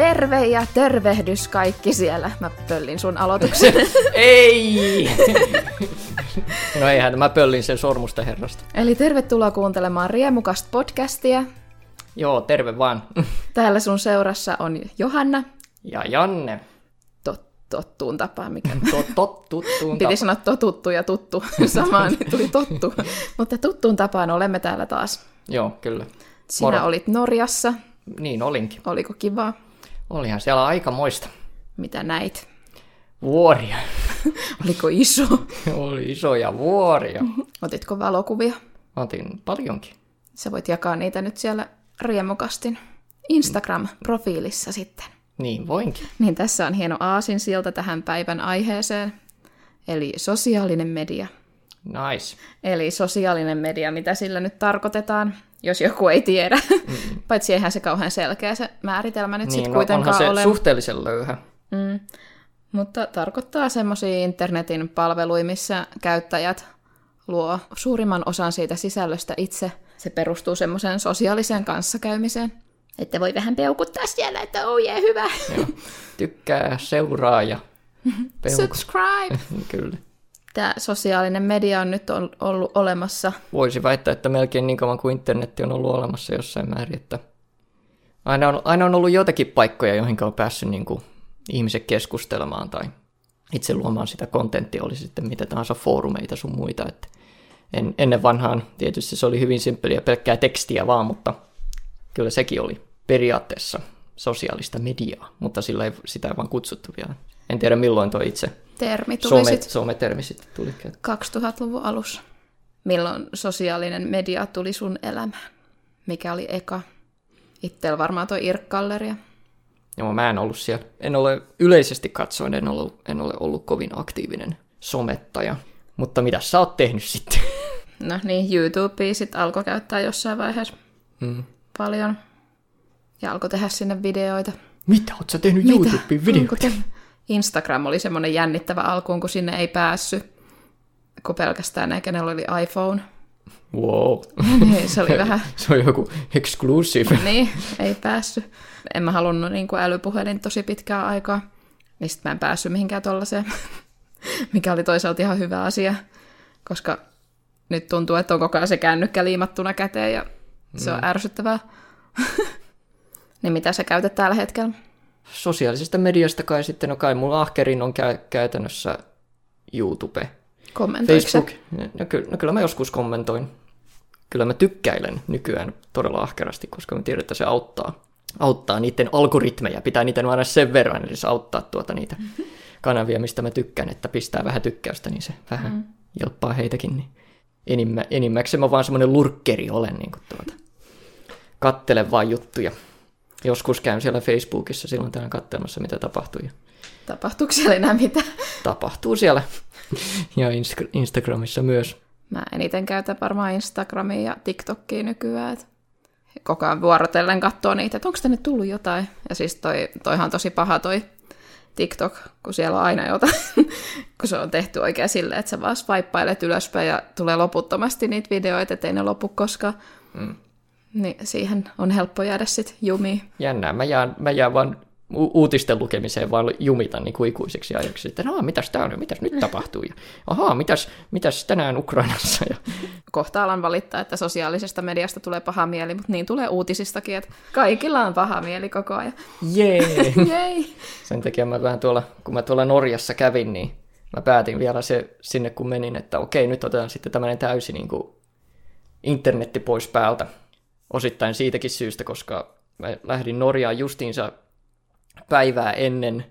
Terve ja tervehdys kaikki siellä. Mä pöllin sun aloituksen. Ei! no eihän, mä pöllin sen sormusta herrasta. Eli tervetuloa kuuntelemaan Riemukasta podcastia. Joo, terve vaan. Täällä sun seurassa on Johanna. Ja Janne. Tot, tottuun tapaan, mikä Tot, tot, tuttuun Piti tapa. sanoa totuttu ja tuttu samaan, tuli tottu. Mutta tuttuun tapaan olemme täällä taas. Joo, kyllä. Sinä Moro. olit Norjassa. Niin olinkin. Oliko kivaa? Olihan siellä aika moista. Mitä näit? Vuoria. Oliko iso? Oli isoja vuoria. Otitko valokuvia? Otin paljonkin. Sä voit jakaa niitä nyt siellä Riemukastin Instagram-profiilissa sitten. Niin voinkin. Niin tässä on hieno aasinsilta tähän päivän aiheeseen, eli sosiaalinen media. Nice. Eli sosiaalinen media, mitä sillä nyt tarkoitetaan, jos joku ei tiedä. Mm. Paitsi eihän se kauhean selkeä se määritelmä nyt Niin, sitten no, kuitenkaan onhan se ole. suhteellisen löyhä. Mm. Mutta tarkoittaa semmoisia internetin palveluja, missä käyttäjät luo suurimman osan siitä sisällöstä itse. Se perustuu semmoiseen sosiaaliseen kanssakäymiseen. Että voi vähän peukuttaa siellä, että oh yeah, hyvä. Joo. Tykkää, seuraa ja peukut. Subscribe. Kyllä. Tämä sosiaalinen media on nyt ol- ollut olemassa. Voisi väittää, että melkein niin kauan kuin internetti on ollut olemassa jossain määrin, että aina on, aina on ollut jotakin paikkoja, joihin on päässyt niin kuin ihmiset keskustelemaan tai itse luomaan sitä kontenttia, oli sitten mitä tahansa foorumeita sun muita. Että en, ennen vanhaan tietysti se oli hyvin simppeliä pelkkää tekstiä vaan, mutta kyllä sekin oli periaatteessa sosiaalista mediaa, mutta sillä ei sitä ei vaan kutsuttu vielä. En tiedä milloin tuo itse Termi tuli some, sitten sometermi sitten tuli käyttöön. 2000-luvun alussa. Milloin sosiaalinen media tuli sun elämään? Mikä oli eka? Ittel varmaan toi Irkkalleria. Joo, mä en ollut siellä. En ole yleisesti katsoen, en ole, en ole ollut kovin aktiivinen somettaja. Mutta mitä sä oot tehnyt sitten? No niin, YouTubea sitten alkoi käyttää jossain vaiheessa Mm. paljon. Ja alkoi tehdä sinne videoita. Mitä? Oot sä tehnyt? YouTubeen Onko videoita? te- Instagram oli semmoinen jännittävä alkuun, kun sinne ei päässyt. Kun pelkästään ne, kenellä oli iPhone. Wow. niin se oli vähän, Se on joku exclusive. niin, ei päässyt. En mä halunnut niin kuin älypuhelin tosi pitkää aikaa. Niin sit mä en päässyt mihinkään tollaiseen. Mikä oli toisaalta ihan hyvä asia, koska nyt tuntuu, että on koko ajan se kännykkä liimattuna käteen ja se on ärsyttävää. niin mitä sä käytät tällä hetkellä? Sosiaalisesta mediasta kai sitten, no kai mulla ahkerin on kä- käytännössä YouTube. Facebook. No, ky- no kyllä mä joskus kommentoin. Kyllä mä tykkäilen nykyään todella ahkerasti, koska mä tiedän, että se auttaa, auttaa niiden algoritmeja. Pitää niitä aina sen verran edes auttaa tuota niitä kanavia, mistä mä tykkään, että pistää vähän tykkäystä, niin se vähän mm. jelppaa heitäkin. Niin enimmä, enimmäkseen mä vaan semmoinen lurkkeri olen, niin kuin tuota. kattelen vaan juttuja. Joskus käyn siellä Facebookissa silloin täällä katselemassa, mitä tapahtuu. Tapahtuuko siellä enää mitään? tapahtuu siellä. ja Insta- Instagramissa myös. Mä eniten käytän varmaan Instagramia ja TikTokia nykyään. Et koko ajan vuorotellen katsoo niitä, että onko tänne tullut jotain. Ja siis toi, toihan on tosi paha toi TikTok, kun siellä on aina jotain. kun se on tehty oikein silleen, että sä vaan swipeilet ylöspäin ja tulee loputtomasti niitä videoita, ettei ne lopu koskaan. Mm. Niin siihen on helppo jäädä sit jumiin. Jännää, mä jään, mä jään vaan u- uutisten lukemiseen, vaan jumitan niin kuin ikuiseksi ajaksi. Sitten, no, mitäs tää on, mitäs nyt tapahtuu? Ja, ahaa, mitäs, mitäs tänään Ukrainassa? Ja, Kohta alan valittaa, että sosiaalisesta mediasta tulee paha mieli, mutta niin tulee uutisistakin, että kaikilla on paha mieli koko ajan. jee! Jei! Sen takia mä vähän tuolla, kun mä tuolla Norjassa kävin, niin mä päätin vielä se sinne, kun menin, että okei, nyt otetaan sitten tämmöinen täysi niin kuin internetti pois päältä. Osittain siitäkin syystä, koska mä lähdin Norjaan justiinsa päivää ennen,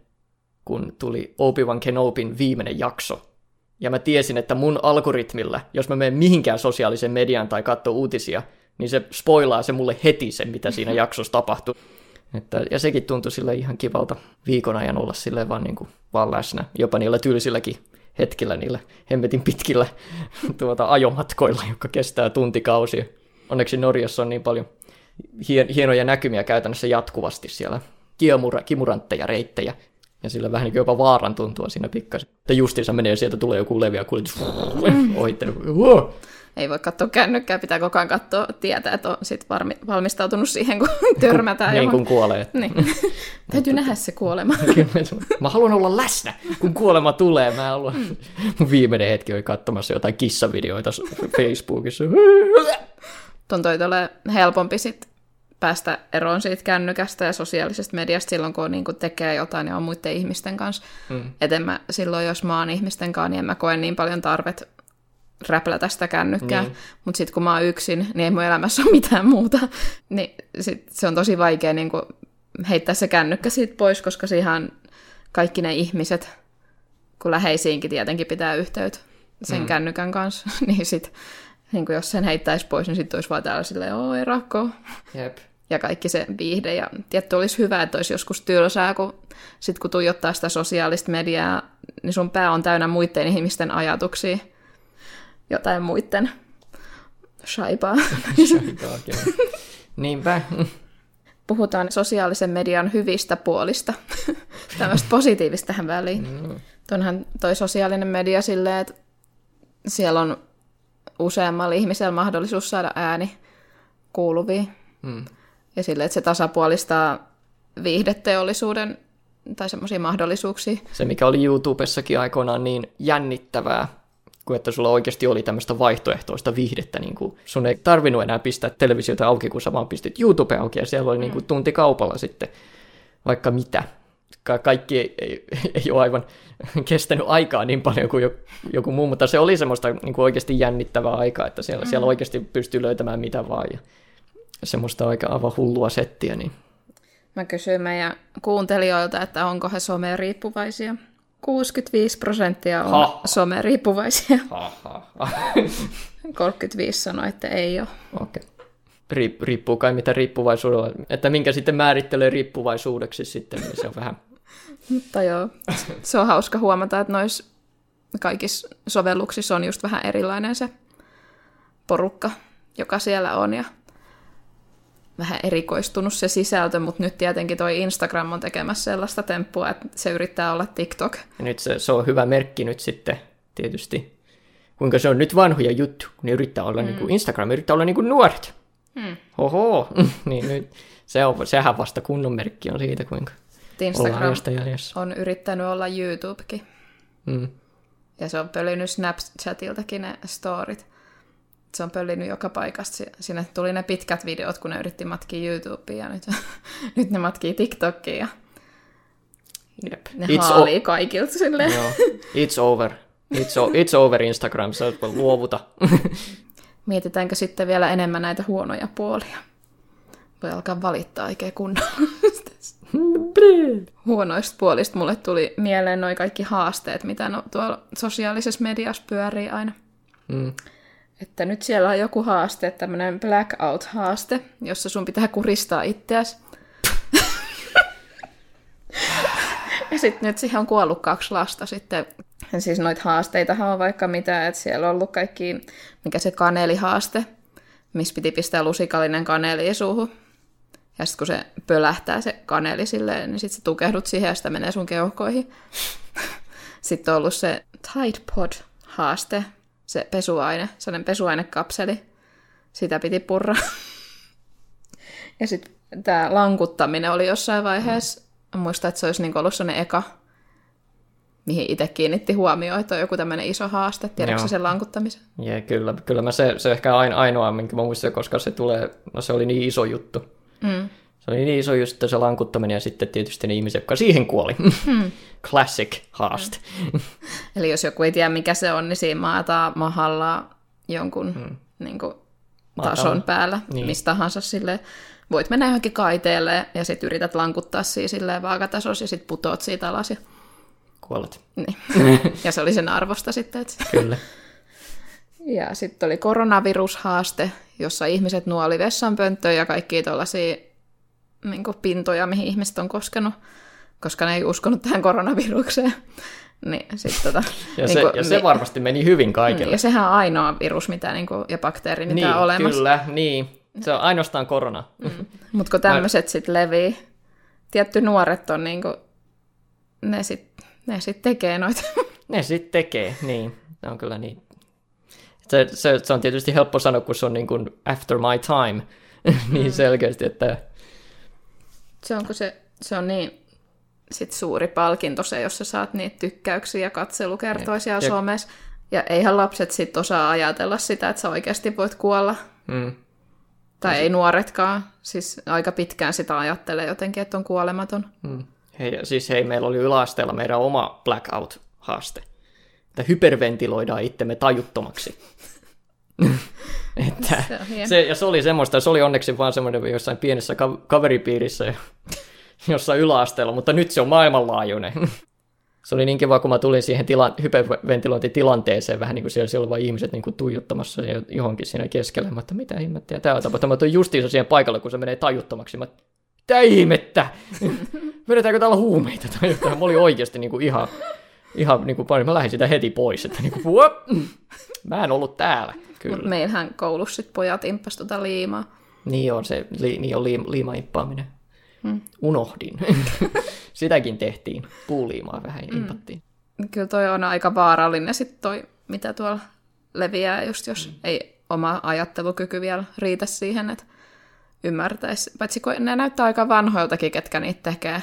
kun tuli Obi-Wan Kenobin viimeinen jakso. Ja mä tiesin, että mun algoritmilla, jos mä menen mihinkään sosiaalisen median tai katso uutisia, niin se spoilaa se mulle heti sen, mitä siinä jaksossa tapahtuu. Että, ja sekin tuntui sille ihan kivalta viikon ajan olla sille vaan, niin kuin, vaan läsnä. Jopa niillä tylsilläkin hetkillä, niillä hemmetin pitkillä tuota, ajomatkoilla, jotka kestää tuntikausia. Onneksi Norjassa on niin paljon hien, hienoja näkymiä käytännössä jatkuvasti siellä. Kiemura, kimurantteja, reittejä. Ja sillä vähän niin kuin jopa vaaran tuntua siinä pikkasen. Että justiinsa menee ja sieltä tulee joku leviä kuljetus. Wow. ei voi katsoa kännykkää, pitää koko ajan katsoa, tietää, että on sit varmi, valmistautunut siihen, kun törmätään. niin kun kuolee. Niin. Täytyy nähdä se kuolema. mä haluan olla läsnä, kun kuolema tulee. Mä haluan... Mm. Mun viimeinen hetki oli katsomassa jotain kissavideoita Facebookissa. Ton toi helpompi sit päästä eroon siitä kännykästä ja sosiaalisesta mediasta silloin, kun niin tekee jotain ja on muiden ihmisten kanssa. Mm. Et en mä, silloin, jos mä oon ihmisten kanssa, niin en mä koe niin paljon tarvet räplätä sitä kännykkää. Niin. Mutta sitten kun mä oon yksin, niin ei mun elämässä ole mitään muuta. Niin sit se on tosi vaikea niin heittää se kännykkä siitä pois, koska siihen kaikki ne ihmiset, kun läheisiinkin tietenkin pitää yhteyttä sen mm. kännykän kanssa, niin sit niin jos sen heittäisi pois, niin sitten olisi vaan täällä silleen, oi rakko. Jep ja kaikki se viihde. Ja tietty olisi hyvä, että olisi joskus tylsää, kun sit kun tuijottaa sitä sosiaalista mediaa, niin sun pää on täynnä muiden ihmisten ajatuksia. Jotain muiden shaipaa. Niinpä. Puhutaan sosiaalisen median hyvistä puolista. Tämmöistä positiivista tähän väliin. Mm. Tuonhan toi sosiaalinen media silleen, että siellä on useammalla ihmisellä mahdollisuus saada ääni kuuluviin. Mm ja sille, että se tasapuolistaa viihdeteollisuuden tai semmoisia mahdollisuuksia. Se, mikä oli YouTubessakin aikoinaan niin jännittävää, kuin että sulla oikeasti oli tämmöistä vaihtoehtoista viihdettä. Niin kuin sun ei tarvinnut enää pistää televisiota auki, kun sä vaan pistit YouTube auki, ja siellä oli mm. niin kuin tunti kaupalla sitten vaikka mitä. Ka- kaikki ei, ei, ei ole aivan kestänyt aikaa niin paljon kuin joku muu, mutta se oli semmoista niin kuin oikeasti jännittävää aikaa, että siellä, mm. siellä oikeasti pystyy löytämään mitä vaan. Ja semmoista aika aivan hullua settiä. Niin. Mä kysyin meidän kuuntelijoilta, että onko he someriippuvaisia. 65 prosenttia on ha. someriippuvaisia. Ha, ha, ha. 35 sanoi, että ei ole. Okei. Okay. Riip, riippuu kai mitä riippuvaisuudella, että minkä sitten määrittelee riippuvaisuudeksi sitten, niin se on vähän... Mutta joo, se on hauska huomata, että noissa kaikissa sovelluksissa on just vähän erilainen se porukka, joka siellä on, ja vähän erikoistunut se sisältö, mutta nyt tietenkin toi Instagram on tekemässä sellaista temppua, että se yrittää olla TikTok. Ja nyt se, se on hyvä merkki nyt sitten tietysti. Kuinka se on nyt vanhoja juttu, kun ne yrittää olla mm. niin kuin Instagram, yrittää olla niin kuin nuoret. Mm. Oho, niin nyt se on, sehän vasta kunnon merkki on siitä, kuinka Instagram on yrittänyt olla YouTubekin. Mm. Ja se on pölynyt Snapchatiltakin ne storit se on pöllinyt joka paikasta. Sinne tuli ne pitkät videot, kun ne yritti matkia YouTubeen ja nyt, nyt ne matkii TikTokiin ja Jep. ne it's haalii o- kaikilta silleen. Joo. It's over. It's, o- it's over Instagram, se on luovuta. Mietitäänkö sitten vielä enemmän näitä huonoja puolia? Voi alkaa valittaa oikein kunnolla. Huonoista puolista mulle tuli mieleen noin kaikki haasteet, mitä no, tuolla sosiaalisessa mediassa pyörii aina. Mm että nyt siellä on joku haaste, tämmöinen blackout-haaste, jossa sun pitää kuristaa itseäsi. ja sitten nyt siihen on kuollut kaksi lasta sitten. Siis noita haasteitahan on vaikka mitä, että siellä on ollut kaikki, mikä se kanelihaaste, missä piti pistää lusikallinen kaneli suuhun. Ja sitten kun se pölähtää se kaneli silleen, niin sitten sä tukehdut siihen ja sitä menee sun keuhkoihin. sitten on ollut se Tide Pod-haaste, se pesuaine, sellainen pesuainekapseli. Sitä piti purra. ja sitten tämä lankuttaminen oli jossain vaiheessa, mm. muistan, että se olisi niin ollut sellainen eka, mihin itse kiinnitti huomioon, että on joku tämmöinen iso haaste. Tiedätkö sen lankuttamisen? Jee, kyllä. Kyllä mä se, se ehkä ainoa, minkä mä muistan, koska se tulee, no se oli niin iso juttu. Mm. Se oli niin iso just se lankuttaminen ja sitten tietysti ne ihmiset, jotka siihen kuoli. Hmm. Classic haaste. Hmm. Eli jos joku ei tiedä mikä se on, niin siinä maataa mahalla jonkun hmm. niin kuin, tason päällä, niin. mistä tahansa sille voit mennä johonkin kaiteelle ja sitten yrität lankuttaa siihen silleen vaakatasossa ja sitten putoat siitä alas ja kuolet. Niin. ja se oli sen arvosta sitten. Että... Kyllä. Ja sitten oli koronavirushaaste, jossa ihmiset nuoli vessanpönttöön ja kaikki tuollaisia niin pintoja, mihin ihmiset on koskenut, koska ne ei uskonut tähän koronavirukseen. Niin, sit, tota, ja, niin se, kuin, ja se niin, varmasti meni hyvin kaikille. Niin, ja sehän on ainoa virus mitä, niin kuin, ja bakteeri, mitä niin, on olemassa. Kyllä, niin. Se on ainoastaan korona. Mm. Mutta kun tämmöiset sitten levii, tietty nuoret on niin kuin, ne sitten ne sit tekee noita. ne sitten tekee, niin. Ne on kyllä niin. Se, se, se on tietysti helppo sanoa, kun se on niin kuin after my time, niin mm. selkeästi, että... Se on, kun se, se on niin sit suuri palkinto se, jos sä saat niitä tykkäyksiä ja katselukertoisia ja, somessa. Ja eihän lapset sit osaa ajatella sitä, että sä oikeasti voit kuolla. Mm. Tai ei nuoretkaan. Siis aika pitkään sitä ajattelee jotenkin, että on kuolematon. Mm. Hei, siis hei, meillä oli yläasteella meidän oma blackout-haaste. Että hyperventiloidaan itsemme tajuttomaksi. että se, se, ja se oli semmoista, se oli onneksi vaan semmoinen jossain pienessä kaveripiirissä jossain yläasteella, mutta nyt se on maailmanlaajuinen. se oli niin kiva, kun mä tulin siihen tila- hyperventilointitilanteeseen, vähän niin kuin siellä, siellä oli vain ihmiset niin kuin tuijuttamassa johonkin siinä keskellä, mutta mitä ihmettä, tämä on tapahtunut. Mä tulin justiinsa siihen paikalle, kun se menee tajuttomaksi. Mä, mitä ihmettä? Vedetäänkö täällä huumeita tai jotain? Mä olin oikeasti niin kuin ihan, ihan niin kuin paljon. Mä lähdin sitä heti pois, että niin kuin, mä en ollut täällä. Mutta meillähän koulussa sit pojat imppas tuota liimaa. Niin on se, li, niin on liima, liimaippaaminen. Hmm. Unohdin. Sitäkin tehtiin. Puuliimaa vähän hmm. impattiin. Kyllä toi on aika vaarallinen sitten toi, mitä tuolla leviää, just jos hmm. ei oma ajattelukyky vielä riitä siihen, että ymmärtäisi. Paitsi kun ne näyttää aika vanhoiltakin, ketkä niitä tekee.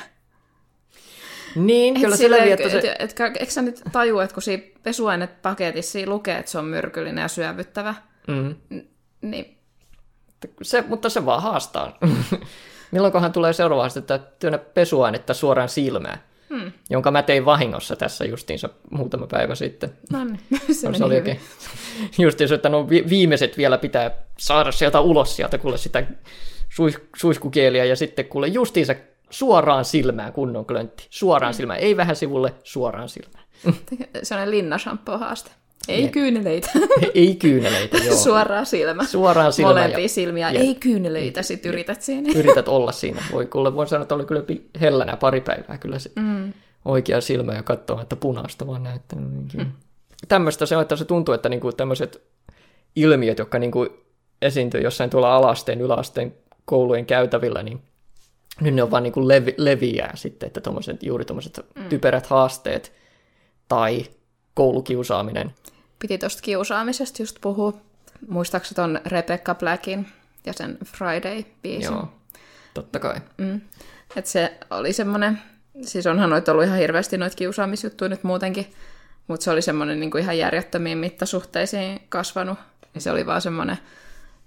Niin, et kyllä sillä että se... Et, et, et, eikö sä nyt tajua, että kun siinä pesuainepaketissa lukee, että se on myrkyllinen ja syövyttävä, mm. niin... Se, mutta se vaan haastaa. Milloinkohan tulee seuraavaksi, että työnnä pesuainetta suoraan silmään? Hmm. jonka mä tein vahingossa tässä justiinsa muutama päivä sitten. No niin, se, no, se oli oikein. Justiinsa, että no viimeiset vielä pitää saada sieltä ulos sieltä, kuule sitä suis, suiskukieliä ja sitten kuule justiinsa suoraan silmään kunnon klöntti. Suoraan hmm. silmään, ei vähän sivulle, suoraan silmään. Sellainen linnashampoo-haaste. Ei ne. kyyneleitä. Ei kyyneleitä, joo. Suoraan silmä. Suoraan silmä. Molempia ja... silmiä. Ja... Ei kyyneleitä, sit yrität siinä. Yrität olla siinä. Voi, kuule, voin sanoa, että oli kyllä hellänä pari päivää kyllä se mm. oikea silmä ja katsoa, että punaista vaan näyttää. Mm. Tämmöistä se on, että se tuntuu, että niinku tämmöiset ilmiöt, jotka niinku esiintyy jossain tuolla alasteen, yläasteen koulujen käytävillä, niin nyt ne on vaan niinku levi, leviää sitten, että tommoset, juuri tuommoiset mm. typerät haasteet tai koulukiusaaminen piti tuosta kiusaamisesta just puhua. Muistaakseni ton Rebecca Blackin ja sen Friday-biisin? Joo, totta kai. Mm. Et se oli semmoinen, siis onhan noita ollut ihan hirveästi noita kiusaamisjuttuja nyt muutenkin, mutta se oli semmoinen niin ihan järjettömiin mittasuhteisiin kasvanut. Ja se oli vaan semmoinen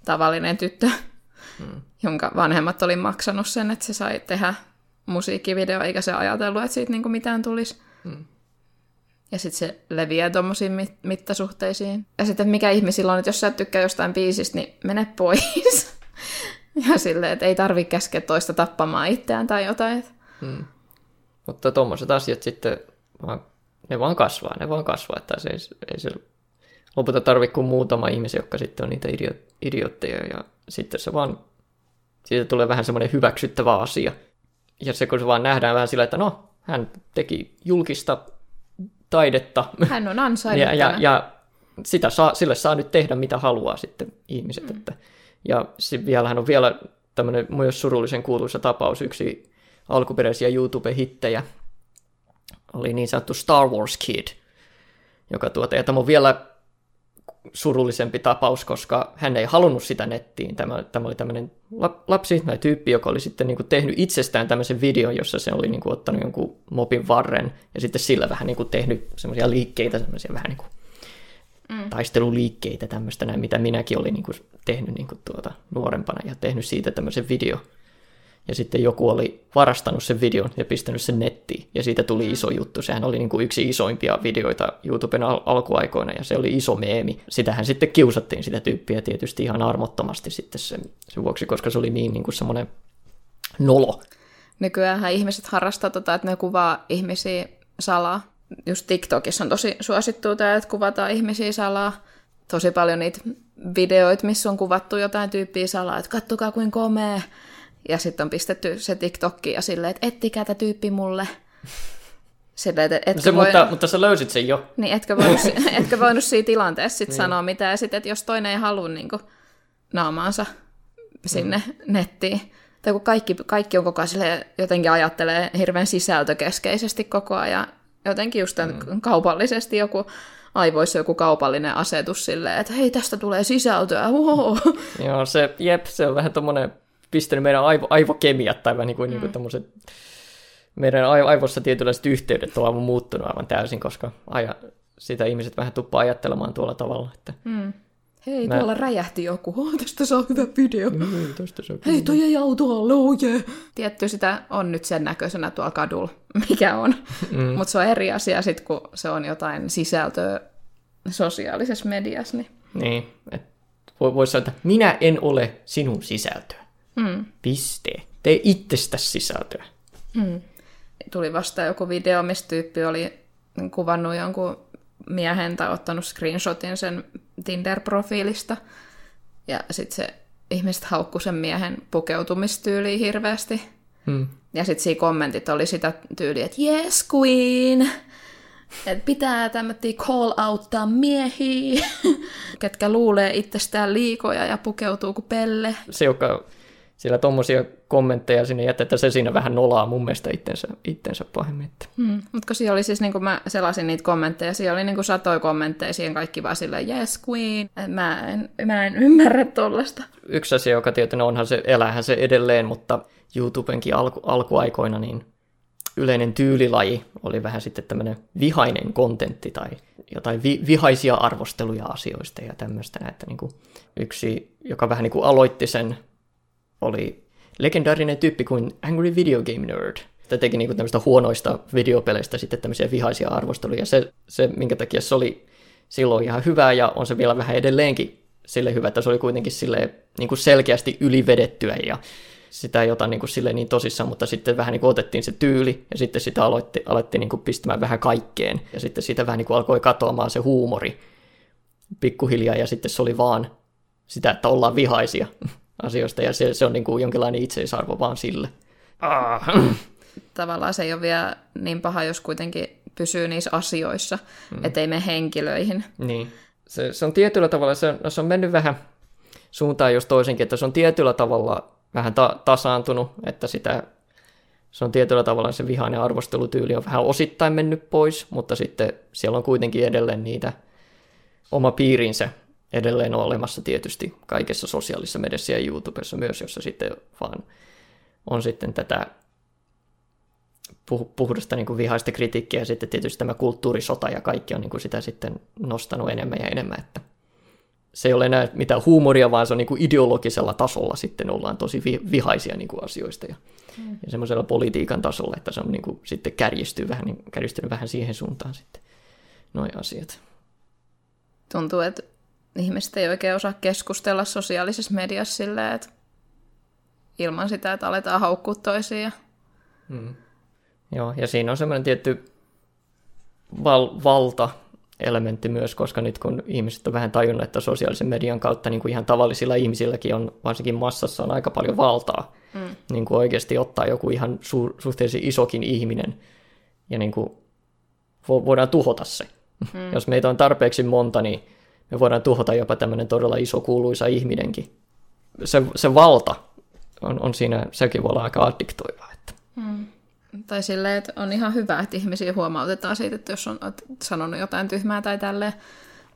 tavallinen tyttö, mm. jonka vanhemmat oli maksanut sen, että se sai tehdä musiikkivideo, eikä se ajatellut, että siitä niin mitään tulisi. Mm. Ja sitten se leviää tuommoisiin mit- mittasuhteisiin. Ja sitten, että mikä ihmisillä on, että jos sä et tykkää jostain biisistä, niin mene pois. ja silleen, että ei tarvi käskeä toista tappamaan itseään tai jotain. Hmm. Mutta tuommoiset asiat sitten, vaan, ne vaan kasvaa, ne vaan kasvaa. Että se ei, ei se lopulta tarvitse kuin muutama ihmisiä, jotka sitten on niitä idio- idiootteja. Ja sitten se vaan, siitä tulee vähän semmoinen hyväksyttävä asia. Ja se kun se vaan nähdään vähän sillä, että no, hän teki julkista taidetta. Hän on ansainnut ja, ja, ja sitä saa, sille saa nyt tehdä mitä haluaa sitten ihmiset. Mm. Että, ja vielä hän on vielä tämmöinen myös surullisen kuuluisa tapaus, yksi alkuperäisiä YouTube-hittejä oli niin sanottu Star Wars Kid, joka tuota, ja tämä on vielä surullisempi tapaus, koska hän ei halunnut sitä nettiin. Tämä, tämä oli tämmöinen lapsi tai tyyppi, joka oli sitten niin kuin tehnyt itsestään tämmöisen videon, jossa se oli niin kuin ottanut jonkun mopin varren ja sitten sillä vähän niin kuin tehnyt semmoisia liikkeitä, semmoisia vähän niin kuin mm. taisteluliikkeitä, tämmöistä näin, mitä minäkin olin niin kuin tehnyt niin kuin tuota nuorempana ja tehnyt siitä tämmöisen video ja sitten joku oli varastanut sen videon ja pistänyt sen nettiin, ja siitä tuli iso juttu. Sehän oli niin kuin yksi isoimpia videoita YouTuben al- alkuaikoina, ja se oli iso meemi. Sitähän sitten kiusattiin sitä tyyppiä tietysti ihan armottomasti sitten sen, sen vuoksi, koska se oli niin, niin kuin semmoinen nolo. Nykyään ihmiset harrastaa tota, että ne kuvaa ihmisiä salaa. Just TikTokissa on tosi suosittu tämä, että kuvataan ihmisiä salaa. Tosi paljon niitä videoita, missä on kuvattu jotain tyyppiä salaa, että kattokaa kuin komea ja sitten on pistetty se TikTokki ja silleen, että ettikää tämä tyyppi mulle. Silleen, että etkö se, voi... mutta, mutta sä löysit sen jo. Niin, etkö voinut, etkö voinut siinä tilanteessa sit niin. sanoa mitään. Ja sitten, että jos toinen ei halua niin kuin, naamaansa sinne mm. nettiin, tai kun kaikki, kaikki on koko ajan jotenkin ajattelee hirveän sisältökeskeisesti koko ajan, jotenkin just mm. kaupallisesti joku aivoissa joku kaupallinen asetus silleen, että hei, tästä tulee sisältöä, wow. Joo, se, jep, se on vähän tommonen pistänyt meidän aivo, aivokemiat tai vähän niin kuin, mm. niin kuin meidän aivossa tietynlaiset yhteydet on aivan muuttunut aivan täysin, koska aja, sitä ihmiset vähän tuppaa ajattelemaan tuolla tavalla. Että mm. Hei, Mä... tuolla räjähti joku. Oh, tästä saa hyvä video. Mm, tästä saa Hei, toi ei auto alle, oh yeah. Tietty sitä on nyt sen näköisenä tuolla kadulla, mikä on. Mm. Mutta se on eri asia sitten, kun se on jotain sisältöä sosiaalisessa mediassa. Niin, niin et voisi sanoa, että minä en ole sinun sisältöä. Mm. Piste. Tee itsestäsi sisältöä. Mm. Tuli vasta joku video, missä tyyppi oli kuvannut jonkun miehen tai ottanut screenshotin sen Tinder-profiilista. Ja sitten se ihmiset haukku sen miehen pukeutumistyyliin hirveästi. Hmm. Ja sitten siinä kommentit oli sitä tyyliä, että yes queen, että pitää tämmöisiä call outtaa miehiä, ketkä luulee itsestään liikoja ja pukeutuu kuin pelle. Se, joka sillä tuommoisia kommentteja sinne jättää, että se siinä vähän nolaa mun mielestä itsensä, itsensä pahemmin. Hmm. Mutta siellä oli siis, niin kun mä selasin niitä kommentteja, siellä oli niin kuin satoi kommentteja siihen kaikki vaan silleen, yes queen, mä en, mä en ymmärrä tollasta. Yksi asia, joka tietysti onhan se, elähän se edelleen, mutta YouTubenkin alku, alkuaikoina niin yleinen tyylilaji oli vähän sitten tämmöinen vihainen kontentti tai jotain vi- vihaisia arvosteluja asioista ja tämmöistä. Että niin kuin yksi, joka vähän niin kuin aloitti sen oli legendaarinen tyyppi kuin Angry Video Game Nerd. Tämä teki niinku tämmöistä huonoista videopeleistä sitten tämmöisiä vihaisia arvosteluja. Se, se, minkä takia se oli silloin ihan hyvää ja on se vielä vähän edelleenkin sille hyvä, että se oli kuitenkin sille niin kuin selkeästi ylivedettyä ja sitä ei ota niin kuin sille niin tosissaan, mutta sitten vähän niin kuin otettiin se tyyli ja sitten sitä aloitti, alettiin niin kuin pistämään vähän kaikkeen ja sitten siitä vähän niin kuin alkoi katoamaan se huumori pikkuhiljaa ja sitten se oli vaan sitä, että ollaan vihaisia asioista, ja se, se on niin kuin jonkinlainen itseisarvo vaan sille. Ah. Tavallaan se ei ole vielä niin paha, jos kuitenkin pysyy niissä asioissa, mm. ettei mene henkilöihin. Niin. Se, se on tietyllä tavalla, se, no se on mennyt vähän suuntaan jos toisenkin, että se on tietyllä tavalla vähän ta- tasaantunut, että sitä se on tietyllä tavalla se vihainen arvostelutyyli on vähän osittain mennyt pois, mutta sitten siellä on kuitenkin edelleen niitä oma piirinsä edelleen on olemassa tietysti kaikessa sosiaalisessa mediassa ja YouTubessa myös, jossa sitten vaan on sitten tätä puhdasta niin kuin vihaista kritiikkiä ja sitten tietysti tämä kulttuurisota ja kaikki on niin kuin sitä sitten nostanut enemmän ja enemmän, että se ei ole enää mitään huumoria, vaan se on niin kuin ideologisella tasolla sitten ollaan tosi vihaisia niin kuin asioista ja, mm. ja semmoisella politiikan tasolla, että se on niin kuin sitten kärjistyy vähän, niin, kärjistynyt vähän siihen suuntaan sitten noin asiat. Tuntuu, että ihmiset ei oikein osaa keskustella sosiaalisessa mediassa silleen, että ilman sitä, että aletaan haukkua toisia. Hmm. Joo, ja siinä on semmoinen tietty val- valta elementti myös, koska nyt kun ihmiset on vähän tajunnut, että sosiaalisen median kautta niin kuin ihan tavallisilla ihmisilläkin on, varsinkin massassa on aika paljon valtaa, mm. niin kuin oikeasti ottaa joku ihan su- suhteellisen isokin ihminen ja niin kuin vo- voidaan tuhota se. Mm. Jos meitä on tarpeeksi monta, niin me voidaan tuhota jopa tämmöinen todella iso kuuluisa ihminenkin. Se, se valta on, on siinä, sekin voi olla aika addiktoiva. Että. Hmm. Tai silleen, että on ihan hyvä, että ihmisiä huomautetaan siitä, että jos on sanonut jotain tyhmää tai tälleen.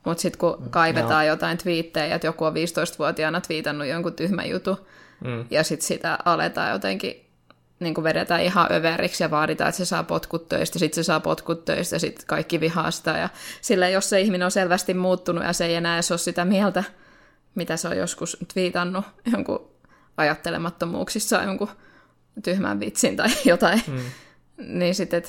Mutta sitten kun mm, kaivetaan no. jotain twiittejä, että joku on 15-vuotiaana twiitannut jonkun tyhmän jutun, mm. ja sitten sitä aletaan jotenkin niin kuin vedetään ihan överiksi ja vaaditaan, että se saa potkut töistä, sitten se saa potkut töistä, sitten kaikki vihaa sitä. Ja sillä jos se ihminen on selvästi muuttunut ja se ei enää ole sitä mieltä, mitä se on joskus twiitannut jonkun ajattelemattomuuksissa jonkun tyhmän vitsin tai jotain, mm. niin sitten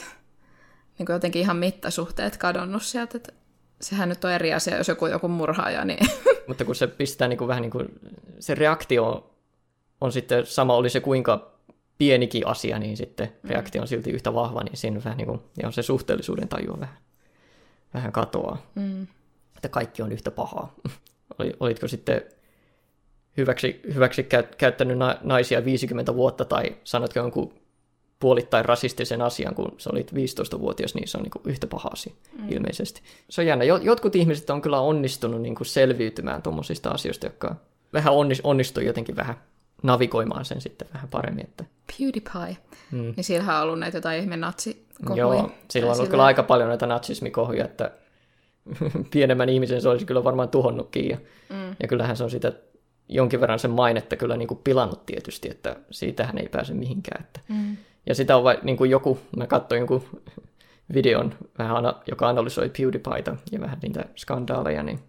niin jotenkin ihan mittasuhteet kadonnut sieltä, että sehän nyt on eri asia, jos joku joku murhaaja, niin... Mutta kun se pistää niin kuin vähän niin kuin, se reaktio on sitten sama, oli se kuinka pienikin asia, niin sitten mm. reaktio on silti yhtä vahva, niin siinä vähän niin kuin, ja se suhteellisuuden tajua vähän, vähän katoaa. Mm. Että kaikki on yhtä pahaa. Olitko sitten hyväksi, hyväksi käyttänyt naisia 50 vuotta tai sanotko jonkun puolittain rasistisen asian, kun sä olit 15-vuotias, niin se on niin kuin yhtä paha asia mm. ilmeisesti. Se on jännä. Jotkut ihmiset on kyllä onnistunut niin kuin selviytymään tuommoisista asioista, jotka vähän onnistuu jotenkin vähän navigoimaan sen sitten vähän paremmin. Että... PewDiePie. Mm. Niin sillä on ollut näitä jotain ihme natsikohuja. Joo, sillä on ollut kyllä aika paljon näitä natsismikohuja, että pienemmän ihmisen se olisi kyllä varmaan tuhonnutkin. Ja, mm. ja kyllähän se on sitä jonkin verran sen mainetta kyllä niin kuin pilannut tietysti, että siitähän ei pääse mihinkään. Että. Mm. Ja sitä on vai, niin kuin joku, mä katsoin jonkun videon, vähän, joka analysoi PewDiePieta ja vähän niitä skandaaleja, niin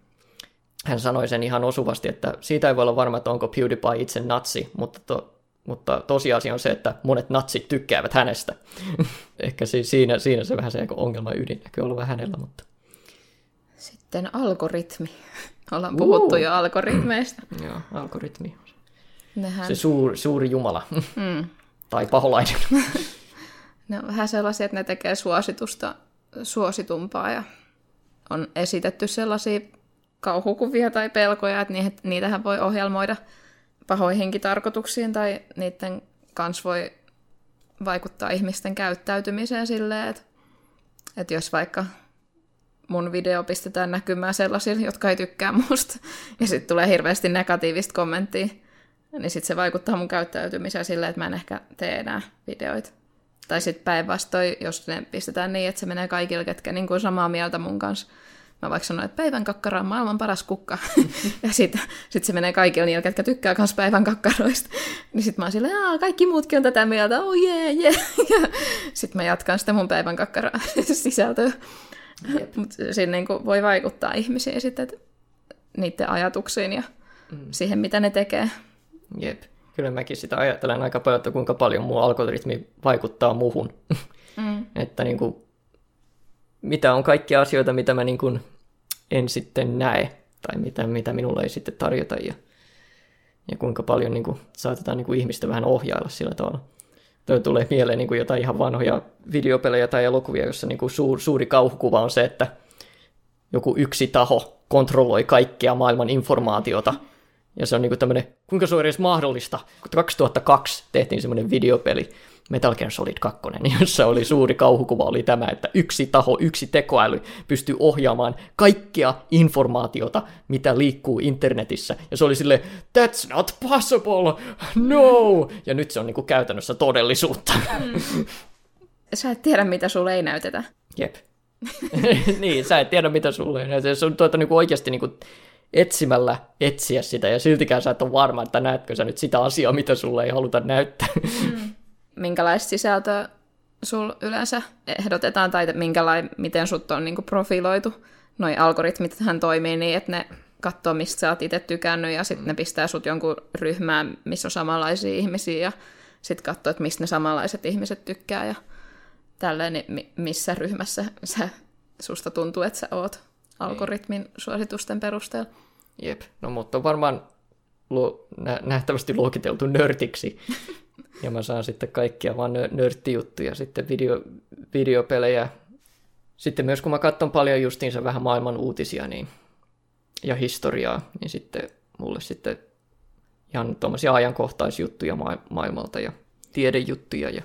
hän sanoi sen ihan osuvasti, että siitä ei voi olla varma, että onko PewDiePie itse natsi, mutta, to, mutta tosiasia on se, että monet natsit tykkäävät hänestä. Ehkä siis siinä, siinä se vähän se ongelma ydin näkyy olevan hänellä, mutta... Sitten algoritmi. Ollaan uh. puhuttu jo algoritmeista. Joo, algoritmi. Nehän... Se suur, suuri jumala. Mm. tai paholainen. ne on vähän sellaisia, että ne tekee suositusta suositumpaa ja on esitetty sellaisia kauhukuvia tai pelkoja, että niitähän voi ohjelmoida pahoihinkin tarkoituksiin tai niiden kanssa voi vaikuttaa ihmisten käyttäytymiseen silleen, että, että jos vaikka mun video pistetään näkymään sellaisille, jotka ei tykkää musta, ja sitten tulee hirveästi negatiivista kommenttia, niin sitten se vaikuttaa mun käyttäytymiseen silleen, että mä en ehkä tee enää videoita. Tai sitten päinvastoin, jos ne pistetään niin, että se menee kaikille, ketkä niin kuin samaa mieltä mun kanssa, Mä vaikka sanoin, että päivän kakkara on maailman paras kukka. ja sitten sit se menee kaikille niille, ketkä tykkää myös päivän kakkaroista. niin sitten mä oon silleen, että kaikki muutkin on tätä mieltä, oh jee, yeah, jee. Yeah. sitten mä jatkan sitä mun päivän kakkara sisältöä. Mutta siinä niinku voi vaikuttaa ihmisiin sitten niiden ajatuksiin ja mm. siihen, mitä ne tekee. Jep. Kyllä mäkin sitä ajattelen aika paljon, että kuinka paljon mun algoritmi vaikuttaa muuhun. Mm. että niin kuin, mitä on kaikkia asioita, mitä mä niin kuin en sitten näe, tai mitä, mitä minulla ei sitten tarjota, ja, ja kuinka paljon niin kuin, saatetaan niin kuin ihmistä vähän ohjailla sillä tavalla. Tuo tulee mieleen niin kuin jotain ihan vanhoja videopelejä tai elokuvia, jossa niin kuin suur, suuri kauhukuva on se, että joku yksi taho kontrolloi kaikkea maailman informaatiota. Ja se on niin kuin tämmöinen, kuinka se on edes mahdollista. 2002 tehtiin semmoinen videopeli, Metal Gear Solid 2, jossa oli suuri kauhukuva, oli tämä, että yksi taho, yksi tekoäly pystyy ohjaamaan kaikkea informaatiota, mitä liikkuu internetissä. Ja se oli sille that's not possible, no! Ja nyt se on niinku käytännössä todellisuutta. Mm. Sä et tiedä, mitä sulle ei näytetä. Jep. niin, sä et tiedä, mitä sulle ei näytetä. Se on tuota niinku oikeasti niinku etsimällä etsiä sitä, ja siltikään sä et ole varma, että näetkö sä nyt sitä asiaa, mitä sulle ei haluta näyttää. Mm minkälaista sisältöä sul yleensä ehdotetaan tai minkälain, miten sut on niin profiloitu. Noi algoritmit hän toimii niin, että ne katsoo, mistä sä oot itse tykännyt ja sitten ne pistää sut jonkun ryhmään, missä on samanlaisia ihmisiä ja sitten katsoo, että mistä ne samanlaiset ihmiset tykkää ja tälleen, niin missä ryhmässä sä, susta tuntuu, että sä oot algoritmin suositusten perusteella. Jep, no mutta on varmaan nä- nähtävästi luokiteltu nörtiksi Ja mä saan sitten kaikkia vaan nörttijuttuja, sitten video, videopelejä. Sitten myös kun mä katson paljon justiinsa vähän maailman uutisia niin, ja historiaa, niin sitten mulle sitten ihan tuommoisia ajankohtaisjuttuja ma- maailmalta ja tiedejuttuja. Ja,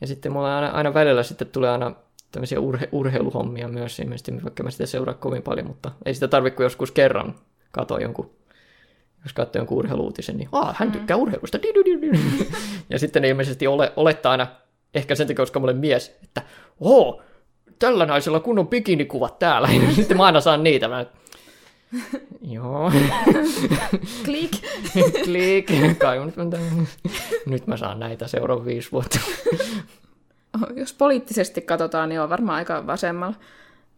ja sitten mulla aina, aina välillä sitten tulee aina tämmöisiä urhe, urheiluhommia myös vaikka mä sitä seuraa kovin paljon, mutta ei sitä tarvitse kuin joskus kerran katoa jonkun jos katsoo jonkun urheiluutisen, niin Aa, hän mm. tykkää mm. urheilusta. ja sitten ne ilmeisesti ole, olettaa aina, ehkä sen takia, koska mä olen mies, että oo, tällä naisella kunnon bikinikuvat täällä. Ja sitten mä aina saan niitä. Mä, Joo. Klik. Klik. Kai, nyt, mä, nyt mä saan näitä seuraavan viisi vuotta. Jos poliittisesti katsotaan, niin on varmaan aika vasemmalla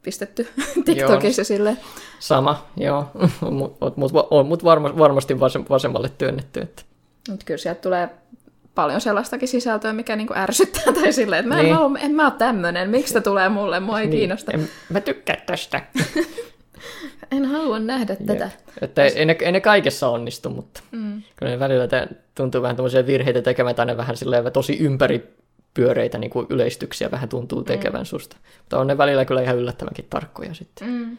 pistetty TikTokissa sille. Sama, joo. Mutta mut, on mut varma, varmasti vasemmalle työnnetty. Että. Mut kyllä sieltä tulee paljon sellaistakin sisältöä, mikä niinku ärsyttää tai silleen, että mä en, niin. mä, en mä ole tämmönen, miksi tämä tulee mulle, mua ei niin. kiinnosta. En, mä tykkään tästä. en halua nähdä Jep. tätä. Että ei, ei, ne, ei ne kaikessa onnistu, mutta mm. kyllä ne välillä tuntuu vähän tämmöisiä virheitä tekemään, tai ne vähän silleen tosi ympäri pyöreitä niin kuin yleistyksiä vähän tuntuu tekevän mm. susta. Mutta on ne välillä kyllä ihan yllättävänkin tarkkoja sitten. Mm.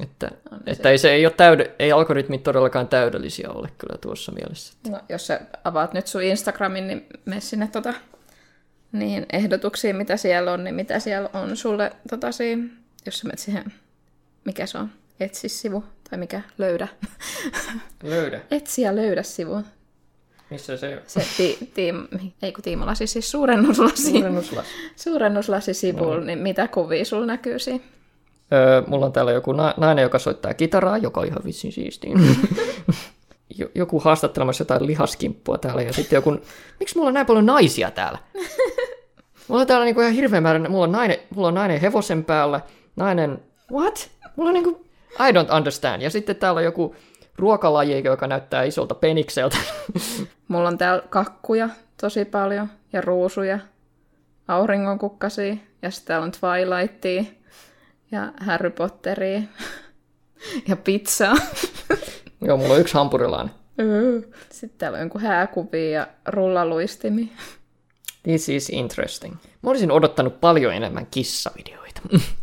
Että, että ei, se ei, ole täyde, ei algoritmit todellakaan täydellisiä ole kyllä tuossa mielessä. No, jos sä avaat nyt sun Instagramin, niin mene sinne tota, niin ehdotuksiin, mitä siellä on, niin mitä siellä on sulle, tota, siinä, jos sä menet siihen, mikä se on, etsi sivu, tai mikä, löydä. Löydä. Etsi ja löydä sivu. Missä se on? Se ti, ti, ei kun tiimolasi, siis suurennuslasi. Suurennuslasi. Suurennuslasi sivulla, no. niin mitä kuvia sulla näkyy siinä? Öö, mulla on täällä joku na- nainen, joka soittaa kitaraa, joka on ihan vitsin siistiä. Jo- joku haastattelemassa jotain lihaskimppua täällä ja sitten joku... Miksi mulla on näin paljon naisia täällä? Mulla on täällä niinku ihan hirveä määrä... Mulla on, nainen, mulla on nainen hevosen päällä, nainen... What? Mulla on niinku... I don't understand. Ja sitten täällä on joku ruokalaji, joka näyttää isolta penikseltä. Mulla on täällä kakkuja tosi paljon ja ruusuja, auringonkukkasia ja sitten täällä on Twilightia ja Harry Potteria ja pizzaa. Joo, mulla on yksi hampurilainen. Sitten täällä on jonkun hääkuvia ja rullaluistimi. This is interesting. Mä olisin odottanut paljon enemmän kissavideoita,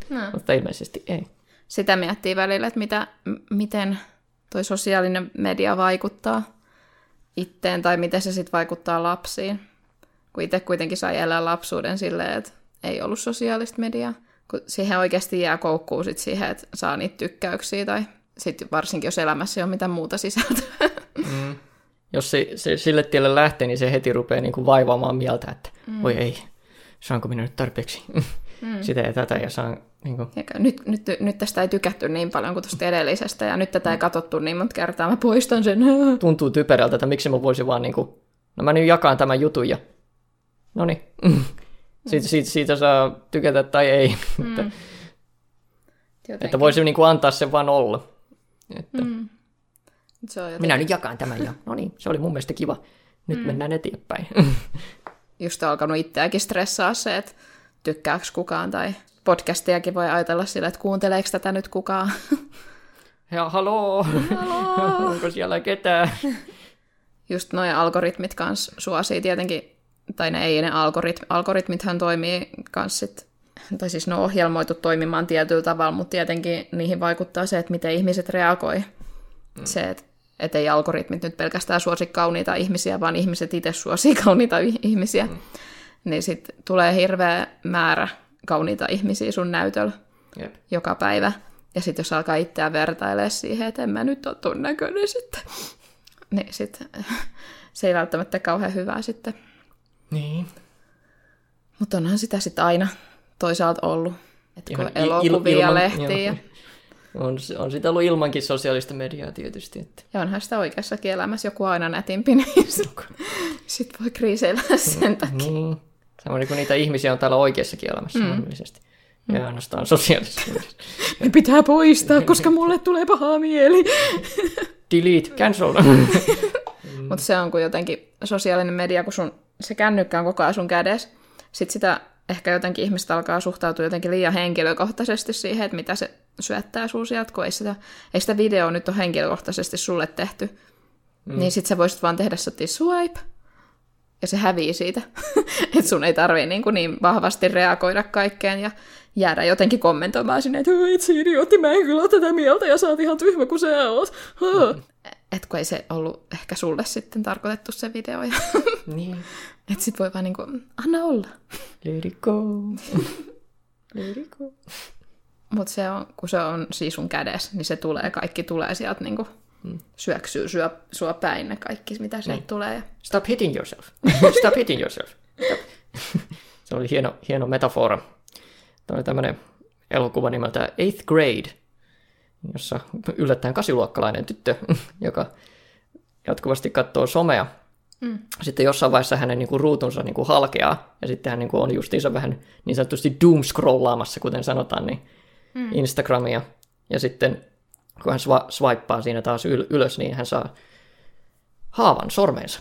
No. mutta ilmeisesti ei. Sitä miettii välillä, että mitä, m- miten toi sosiaalinen media vaikuttaa itteen tai miten se sitten vaikuttaa lapsiin. Kun itse kuitenkin sai elää lapsuuden silleen, että ei ollut sosiaalista mediaa. Kun siihen oikeasti jää koukkuun sit siihen, että saa niitä tykkäyksiä tai sit varsinkin jos elämässä ei ole mitään muuta sisältöä. Jos se, se sille tielle lähtee, niin se heti rupeaa niin kuin vaivaamaan mieltä, että mm. voi ei, saanko minä nyt tarpeeksi mm. sitä ja tätä ja saan niin kuin, Eikä, nyt, nyt, nyt tästä ei tykätty niin paljon kuin tuosta edellisestä ja nyt tätä ei katsottu niin monta kertaa. Mä poistan sen. tuntuu typerältä, että miksi mä voisin vaan niin kuin, no mä nyt jakaan tämän jutun ja no niin, siitä, siitä, siitä saa tykätä tai ei, mm. että, että voisi niin kuin antaa sen vaan olla. Että mm. Se on jotenkin... minä nyt jakan tämän ja no niin, se oli mun mielestä kiva. Nyt mm. mennään eteenpäin. just alkanut itseäkin stressaa se, että tykkääkö kukaan tai podcastiakin voi ajatella sillä, että kuunteleeko tätä nyt kukaan. ja haloo, onko siellä ketään? Just noin algoritmit kanssa suosii tietenkin, tai ne ei ne algorit, algoritmithan toimii kans sit, tai siis ne on ohjelmoitu toimimaan tietyllä tavalla, mutta tietenkin niihin vaikuttaa se, että miten ihmiset reagoi. Mm. Se, että et ei algoritmit nyt pelkästään suosi kauniita ihmisiä, vaan ihmiset itse suosii kauniita ihmisiä. Mm. Niin sitten tulee hirveä määrä kauniita ihmisiä sun näytöllä Jep. joka päivä. Ja sitten jos alkaa itseään vertailemaan siihen, että en mä nyt ole ton näköinen sitten, niin sitten se ei välttämättä kauhean hyvää sitten. Niin. Mutta onhan sitä sitten aina toisaalta ollut. Että kun elokuvia, il- ilman- lehtiä joo. On, on sitä ollut ilmankin sosiaalista mediaa tietysti. Että. ja onhan sitä oikeassakin elämässä joku aina nätimpi, niin sitten voi kriiseillä sen takia. Niin. Samoin kuin niitä ihmisiä on täällä oikeassakin elämässä mm. mahdollisesti. Ja ainoastaan sosiaalisessa mediassa. Ne pitää poistaa, koska mulle tulee paha mieli. Delete, cancel. Mutta se on kuin jotenkin sosiaalinen media, kun sun, se kännykkä on koko ajan sun kädessä. Sitten sitä ehkä jotenkin ihmiset alkaa suhtautua jotenkin liian henkilökohtaisesti siihen, että mitä se syöttää sun sieltä, kun ei sitä, ei sitä videoa nyt ole henkilökohtaisesti sulle tehty. Mm. Niin sit sä voisit vaan tehdä sotti swipe, ja se hävii siitä. että sun ei tarvii niin, kuin niin vahvasti reagoida kaikkeen ja jäädä jotenkin kommentoimaan sinne, että "Oi, itse idiootti, mä en kyllä ole tätä mieltä ja sä oot ihan tyhmä kuin sä oot. Mm. Et kun ei se ollut ehkä sulle sitten tarkoitettu se video. Ja niin. et sit voi vaan niinku, anna olla. Let it go. Let it go. Mutta se on, kun se on siis sun kädessä, niin se tulee, kaikki tulee sieltä niinku Mm. syöksyy syö, sua päin ne kaikki, mitä sieltä Niin. tulee. Stop hitting yourself. Stop hitting yourself. Stop. Se oli hieno, hieno metafora. Tämä oli tämmöinen elokuva nimeltä Eighth Grade, jossa yllättäen kasiluokkalainen tyttö, joka jatkuvasti katsoo somea. Mm. Sitten jossain vaiheessa hänen niin kuin, ruutunsa niin kuin, halkeaa, ja sitten hän niin kuin, on justiinsa vähän niin sanotusti doom-scrollaamassa, kuten sanotaan, niin mm. Instagramia. Ja sitten kun hän swa- swipaa siinä taas yl- ylös, niin hän saa haavan sormeensa.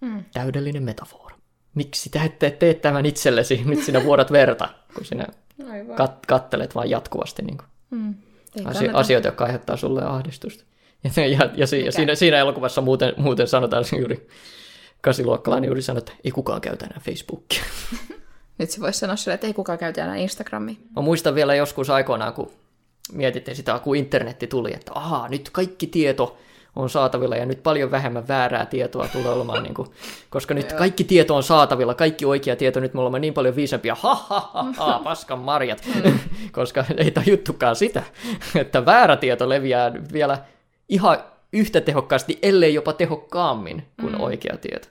Mm. Täydellinen metafora. Miksi te ette tee tämän itsellesi? Nyt sinä vuodat verta, kun sinä Aivan. kat- kattelet vain jatkuvasti niin kuin, Mm. Asio- asioita, jotka aiheuttaa sulle ahdistusta. Ja, ja, ja, si- ja siinä, siinä elokuvassa muuten, muuten sanotaan juuri, kasiluokkalainen juuri sanoo, että ei kukaan käytä enää Facebookia. Nyt se voisi sanoa sille, että ei kukaan käytä enää Instagramia. Mä muistan vielä joskus aikoinaan, kun mietittiin sitä, kun internetti tuli, että ahaa, nyt kaikki tieto on saatavilla ja nyt paljon vähemmän väärää tietoa tulee olemaan, niin kuin, koska nyt kaikki tieto on saatavilla, kaikki oikea tieto, nyt me olemme niin paljon viisempia, ha ha ha ha, paskan marjat, koska ei tajuttukaan sitä, että väärä tieto leviää vielä ihan yhtä tehokkaasti, ellei jopa tehokkaammin kuin oikea tieto.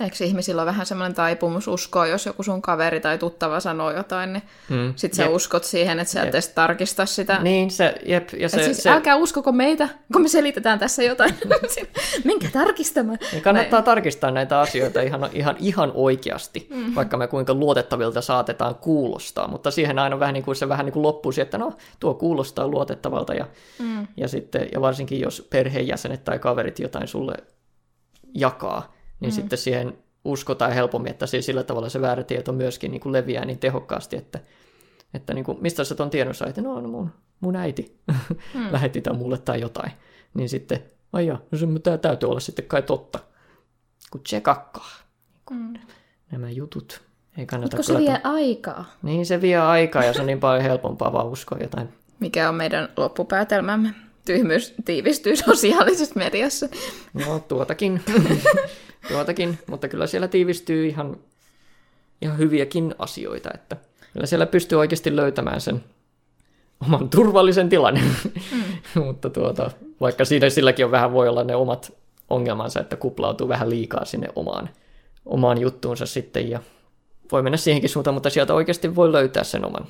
Eikö ihmisillä ole vähän semmoinen taipumus uskoa, jos joku sun kaveri tai tuttava sanoo jotain, niin mm. sit sä Jep. uskot siihen, että sä et edes tarkista sitä. Niin, se, jep, ja se, Et siis se älkää uskoko meitä, kun me selitetään tässä jotain. Minkä tarkistamaan? niin kannattaa tarkistaa näitä asioita ihan, ihan, ihan oikeasti, mm. vaikka me kuinka luotettavilta saatetaan kuulostaa, mutta siihen aina vähän niin kuin se vähän niin kuin loppuu siihen, että no, tuo kuulostaa luotettavalta, ja, mm. ja, sitten, ja varsinkin jos perheenjäsenet tai kaverit jotain sulle jakaa, niin mm. sitten siihen uskotaan helpommin, että siis sillä tavalla se väärä tieto myöskin niin kuin leviää niin tehokkaasti, että, että niin kuin, mistä sä ton tiedon sait? No, no mun, mun äiti mm. lähetti tämän mulle tai jotain. Niin sitten, ai jaa, no se tää täytyy olla sitten kai totta. Kun tsekakkaa Mm. nämä jutut. Ei kannata Kun se vie aikaa. Niin se vie aikaa ja se on niin paljon helpompaa vaan uskoa jotain. Mikä on meidän loppupäätelmämme? Tyhmyys tiivistyy sosiaalisessa mediassa. No tuotakin, tuotakin, mutta kyllä siellä tiivistyy ihan, ihan hyviäkin asioita, että kyllä siellä pystyy oikeasti löytämään sen oman turvallisen tilanne. Mm. mutta tuota, vaikka siinä silläkin on vähän voi olla ne omat ongelmansa, että kuplautuu vähän liikaa sinne omaan, omaan juttuunsa sitten ja voi mennä siihenkin suuntaan, mutta sieltä oikeasti voi löytää sen oman,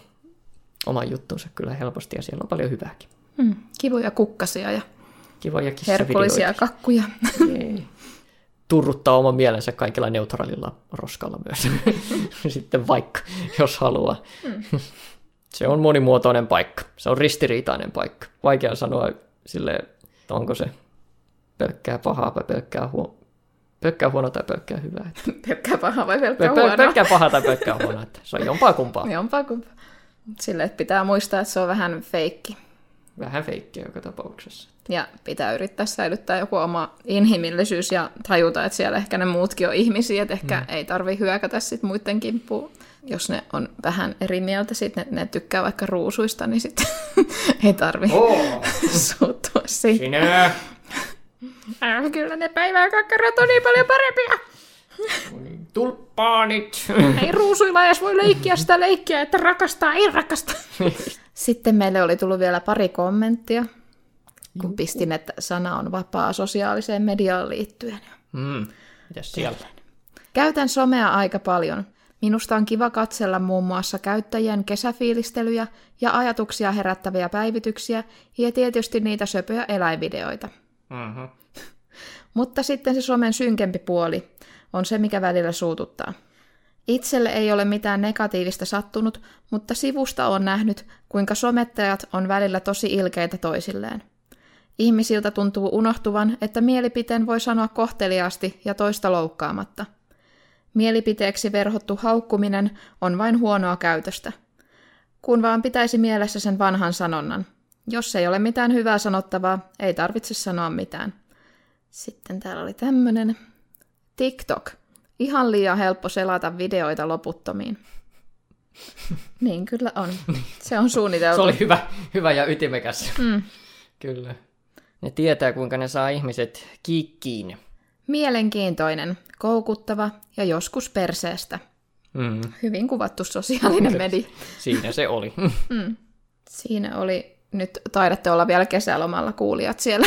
oman juttunsa kyllä helposti ja siellä on paljon hyvääkin. Mm. Kivoja kukkasia ja Kivoja herkullisia kakkuja. Jee. Turruttaa oman mielensä kaikilla neutraalilla roskalla myös. Sitten vaikka, jos haluaa. Mm. Se on monimuotoinen paikka. Se on ristiriitainen paikka. Vaikea sanoa sille, onko se pelkkää pahaa vai pelkkää, huo- pelkkää huonoa tai pelkkää hyvää. Pelkkää pahaa vai pelkkää Pel- pel- huonoa? pelkkää pahaa tai pelkkää huonoa. Se on jompaa kumpaa. Jompaa kumpaa. Sille, että pitää muistaa, että se on vähän feikki. Vähän feikkiä joka tapauksessa. Ja pitää yrittää säilyttää joku oma inhimillisyys ja tajuta, että siellä ehkä ne muutkin on ihmisiä, että ehkä mm. ei tarvi hyökätä sit muiden kimppuun. Jos ne on vähän eri mieltä, sit ne, ne tykkää vaikka ruusuista, niin sitten ei tarvi Oh, suuttua siihen. sinä! Äh, kyllä ne päiväkakkarat on niin paljon parempia. Tulppaanit! Ei ruusuilla edes voi leikkiä sitä leikkiä, että rakastaa, ei rakasta. Sitten meille oli tullut vielä pari kommenttia, kun pistin, että sana on vapaa sosiaaliseen mediaan liittyen. Mm. Mitäs siellä? Käytän somea aika paljon. Minusta on kiva katsella muun muassa käyttäjien kesäfiilistelyjä ja ajatuksia herättäviä päivityksiä ja tietysti niitä söpöjä eläinvideoita. Mm-hmm. Mutta sitten se somen synkempi puoli on se, mikä välillä suututtaa. Itselle ei ole mitään negatiivista sattunut, mutta sivusta on nähnyt, kuinka somettajat on välillä tosi ilkeitä toisilleen. Ihmisiltä tuntuu unohtuvan, että mielipiteen voi sanoa kohteliaasti ja toista loukkaamatta. Mielipiteeksi verhottu haukkuminen on vain huonoa käytöstä. Kun vaan pitäisi mielessä sen vanhan sanonnan. Jos ei ole mitään hyvää sanottavaa, ei tarvitse sanoa mitään. Sitten täällä oli tämmönen. TikTok. Ihan liian helppo selata videoita loputtomiin. niin kyllä on. Se on suunniteltu. Se oli hyvä, hyvä ja ytimekäs. Mm. Kyllä. Ne tietää, kuinka ne saa ihmiset kiikkiin. Mielenkiintoinen, koukuttava ja joskus perseestä. Mm. Hyvin kuvattu sosiaalinen media. Siinä se oli. Siinä oli, nyt taidatte olla vielä kesälomalla kuulijat siellä.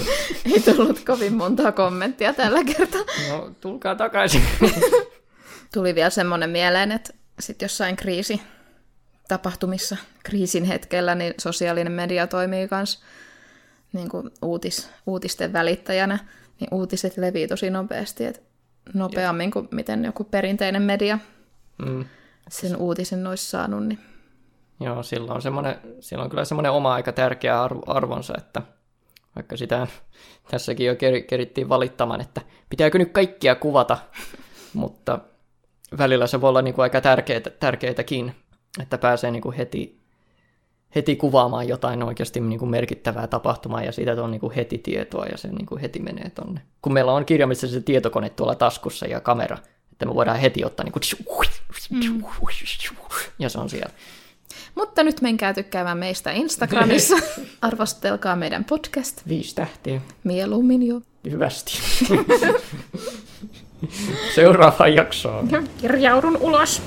Ei tullut kovin montaa kommenttia tällä kertaa. No, tulkaa takaisin. Tuli vielä semmoinen mieleen, että sitten jossain kriisi tapahtumissa, kriisin hetkellä, niin sosiaalinen media toimii myös niin kuin uutis, uutisten välittäjänä, niin uutiset levii tosi nopeasti, että nopeammin kuin miten joku perinteinen media Mm. sen uutisen olisi saanut. Niin. Joo, sillä on, semmoinen, sillä on kyllä semmoinen oma aika tärkeä arvo, arvonsa, että vaikka sitä tässäkin jo ker, kerittiin valittamaan, että pitääkö nyt kaikkia kuvata, mutta välillä se voi olla niin kuin aika tärkeitä, tärkeitäkin, että pääsee niin kuin heti, heti kuvaamaan jotain oikeasti niin kuin merkittävää tapahtumaa ja siitä on niin kuin heti tietoa ja se niin kuin heti menee tonne. Kun meillä on kirjaimellisesti se tietokone tuolla taskussa ja kamera, että me voidaan heti ottaa niin kuin ja se on siellä. Mutta nyt menkää tykkäämään meistä Instagramissa. Arvostelkaa meidän podcast. Viisi tähtiä. Mieluummin jo. Hyvästi. Seuraavaan jaksoon. Kirjaudun ulos.